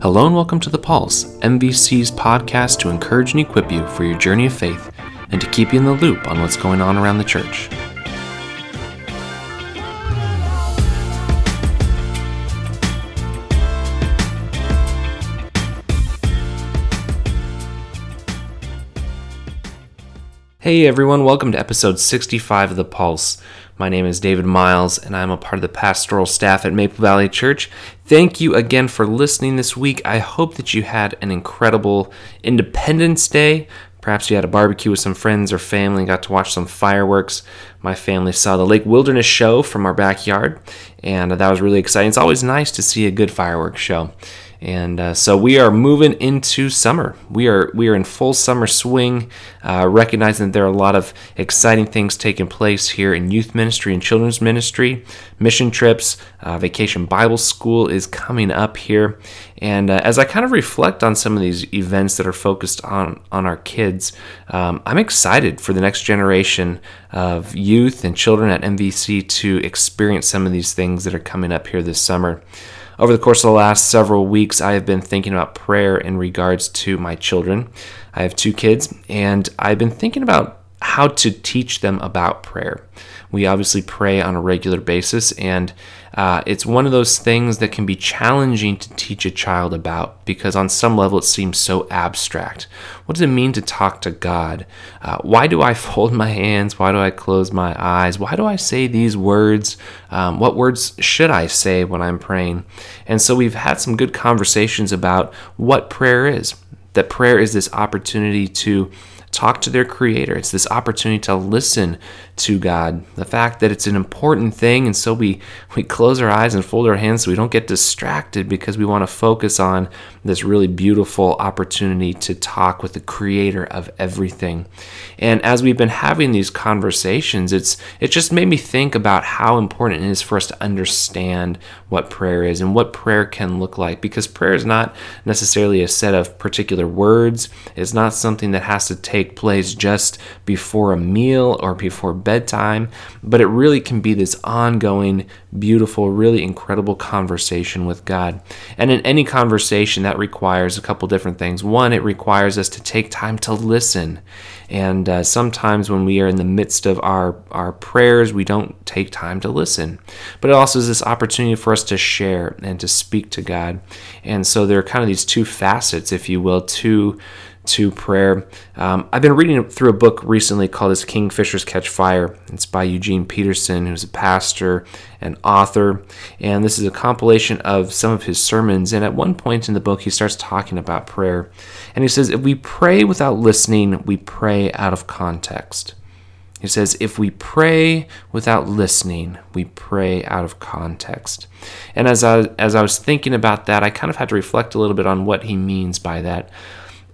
Hello and welcome to The Pulse, MVC's podcast to encourage and equip you for your journey of faith and to keep you in the loop on what's going on around the church. Hey everyone, welcome to episode 65 of The Pulse. My name is David Miles, and I'm a part of the pastoral staff at Maple Valley Church. Thank you again for listening this week. I hope that you had an incredible Independence Day. Perhaps you had a barbecue with some friends or family and got to watch some fireworks. My family saw the Lake Wilderness show from our backyard, and that was really exciting. It's always nice to see a good fireworks show. And uh, so we are moving into summer. We are we are in full summer swing, uh, recognizing that there are a lot of exciting things taking place here in youth ministry and children's ministry. Mission trips, uh, vacation Bible school is coming up here, and uh, as I kind of reflect on some of these events that are focused on on our kids, um, I'm excited for the next generation of youth and children at MVC to experience some of these things that are coming up here this summer. Over the course of the last several weeks, I have been thinking about prayer in regards to my children. I have two kids, and I've been thinking about how to teach them about prayer. We obviously pray on a regular basis, and uh, it's one of those things that can be challenging to teach a child about because, on some level, it seems so abstract. What does it mean to talk to God? Uh, why do I fold my hands? Why do I close my eyes? Why do I say these words? Um, what words should I say when I'm praying? And so, we've had some good conversations about what prayer is. That prayer is this opportunity to talk to their creator. It's this opportunity to listen to God. The fact that it's an important thing, and so we, we close our eyes and fold our hands so we don't get distracted because we want to focus on this really beautiful opportunity to talk with the creator of everything. And as we've been having these conversations, it's it just made me think about how important it is for us to understand what prayer is and what prayer can look like because prayer is not necessarily a set of particular words. It's not something that has to take place just before a meal or before bedtime, but it really can be this ongoing, beautiful, really incredible conversation with God. And in any conversation, that requires a couple different things. One, it requires us to take time to listen. And uh, sometimes when we are in the midst of our, our prayers, we don't take time to listen. But it also is this opportunity for us to share and to speak to God. And so there are kind of these two facets, if you will, two to prayer. Um, I've been reading through a book recently called "As Kingfishers Catch Fire." It's by Eugene Peterson, who's a pastor and author, and this is a compilation of some of his sermons. And at one point in the book, he starts talking about prayer, and he says, "If we pray without listening, we pray out of context." He says, if we pray without listening, we pray out of context. And as I, as I was thinking about that, I kind of had to reflect a little bit on what he means by that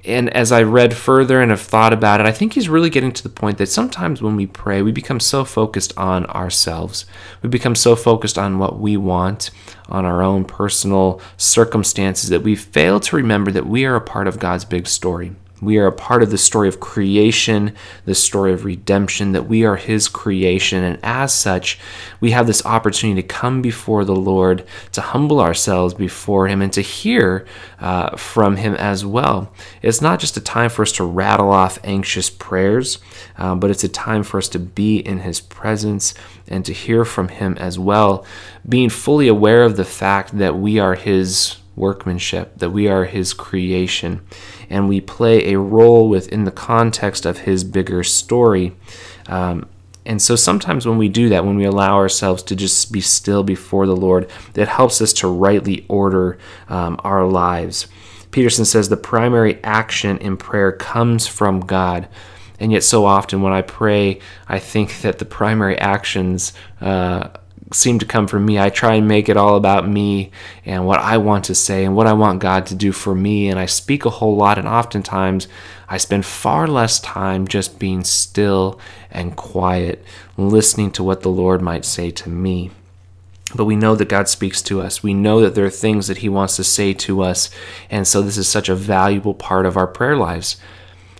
and as I read further and have thought about it, I think he's really getting to the point that sometimes when we pray, we become so focused on ourselves. We become so focused on what we want, on our own personal circumstances, that we fail to remember that we are a part of God's big story. We are a part of the story of creation, the story of redemption, that we are His creation. And as such, we have this opportunity to come before the Lord, to humble ourselves before Him, and to hear uh, from Him as well. It's not just a time for us to rattle off anxious prayers, uh, but it's a time for us to be in His presence and to hear from Him as well, being fully aware of the fact that we are His workmanship, that we are His creation and we play a role within the context of his bigger story. Um, and so sometimes when we do that, when we allow ourselves to just be still before the Lord, it helps us to rightly order um, our lives. Peterson says the primary action in prayer comes from God. And yet, so often when I pray, I think that the primary actions uh, seem to come from me. I try and make it all about me and what I want to say and what I want God to do for me. And I speak a whole lot, and oftentimes I spend far less time just being still and quiet, listening to what the Lord might say to me. But we know that God speaks to us. We know that there are things that He wants to say to us. And so this is such a valuable part of our prayer lives.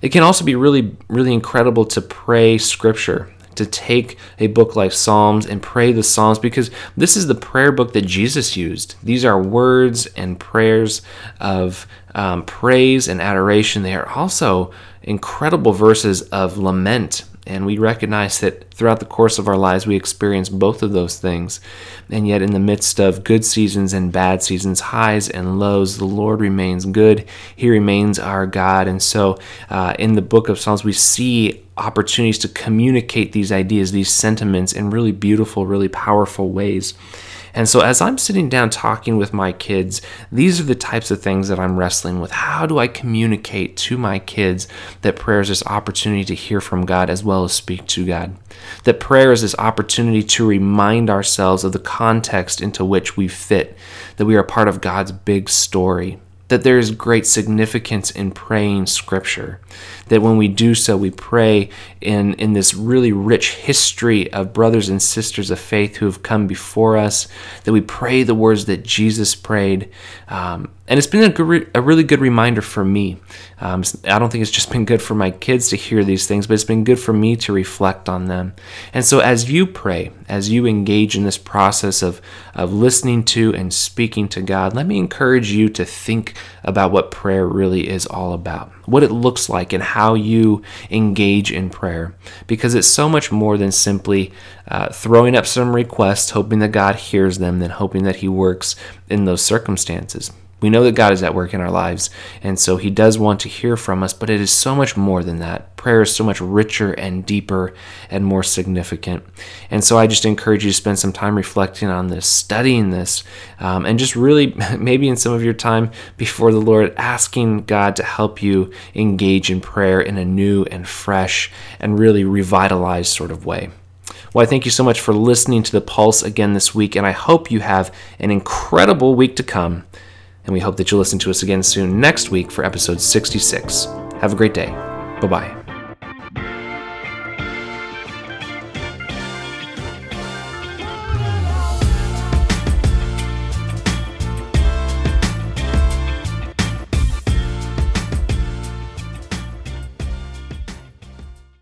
It can also be really, really incredible to pray scripture to take a book like Psalms and pray the Psalms because this is the prayer book that Jesus used. These are words and prayers of um, praise and adoration. They are also incredible verses of lament and we recognize that throughout the course of our lives, we experience both of those things. And yet, in the midst of good seasons and bad seasons, highs and lows, the Lord remains good. He remains our God. And so, uh, in the book of Psalms, we see opportunities to communicate these ideas, these sentiments in really beautiful, really powerful ways. And so, as I'm sitting down talking with my kids, these are the types of things that I'm wrestling with. How do I communicate to my kids that prayer is this opportunity to hear from God as well as speak to God? That prayer is this opportunity to remind ourselves of the context into which we fit, that we are part of God's big story that there is great significance in praying scripture that when we do so we pray in in this really rich history of brothers and sisters of faith who have come before us that we pray the words that jesus prayed um, and it's been a, good, a really good reminder for me. Um, I don't think it's just been good for my kids to hear these things, but it's been good for me to reflect on them. And so, as you pray, as you engage in this process of, of listening to and speaking to God, let me encourage you to think about what prayer really is all about, what it looks like, and how you engage in prayer. Because it's so much more than simply uh, throwing up some requests, hoping that God hears them, than hoping that He works in those circumstances. We know that God is at work in our lives, and so He does want to hear from us, but it is so much more than that. Prayer is so much richer and deeper and more significant. And so I just encourage you to spend some time reflecting on this, studying this, um, and just really, maybe in some of your time before the Lord, asking God to help you engage in prayer in a new and fresh and really revitalized sort of way. Well, I thank you so much for listening to the Pulse again this week, and I hope you have an incredible week to come and we hope that you'll listen to us again soon next week for episode 66. Have a great day. Bye bye.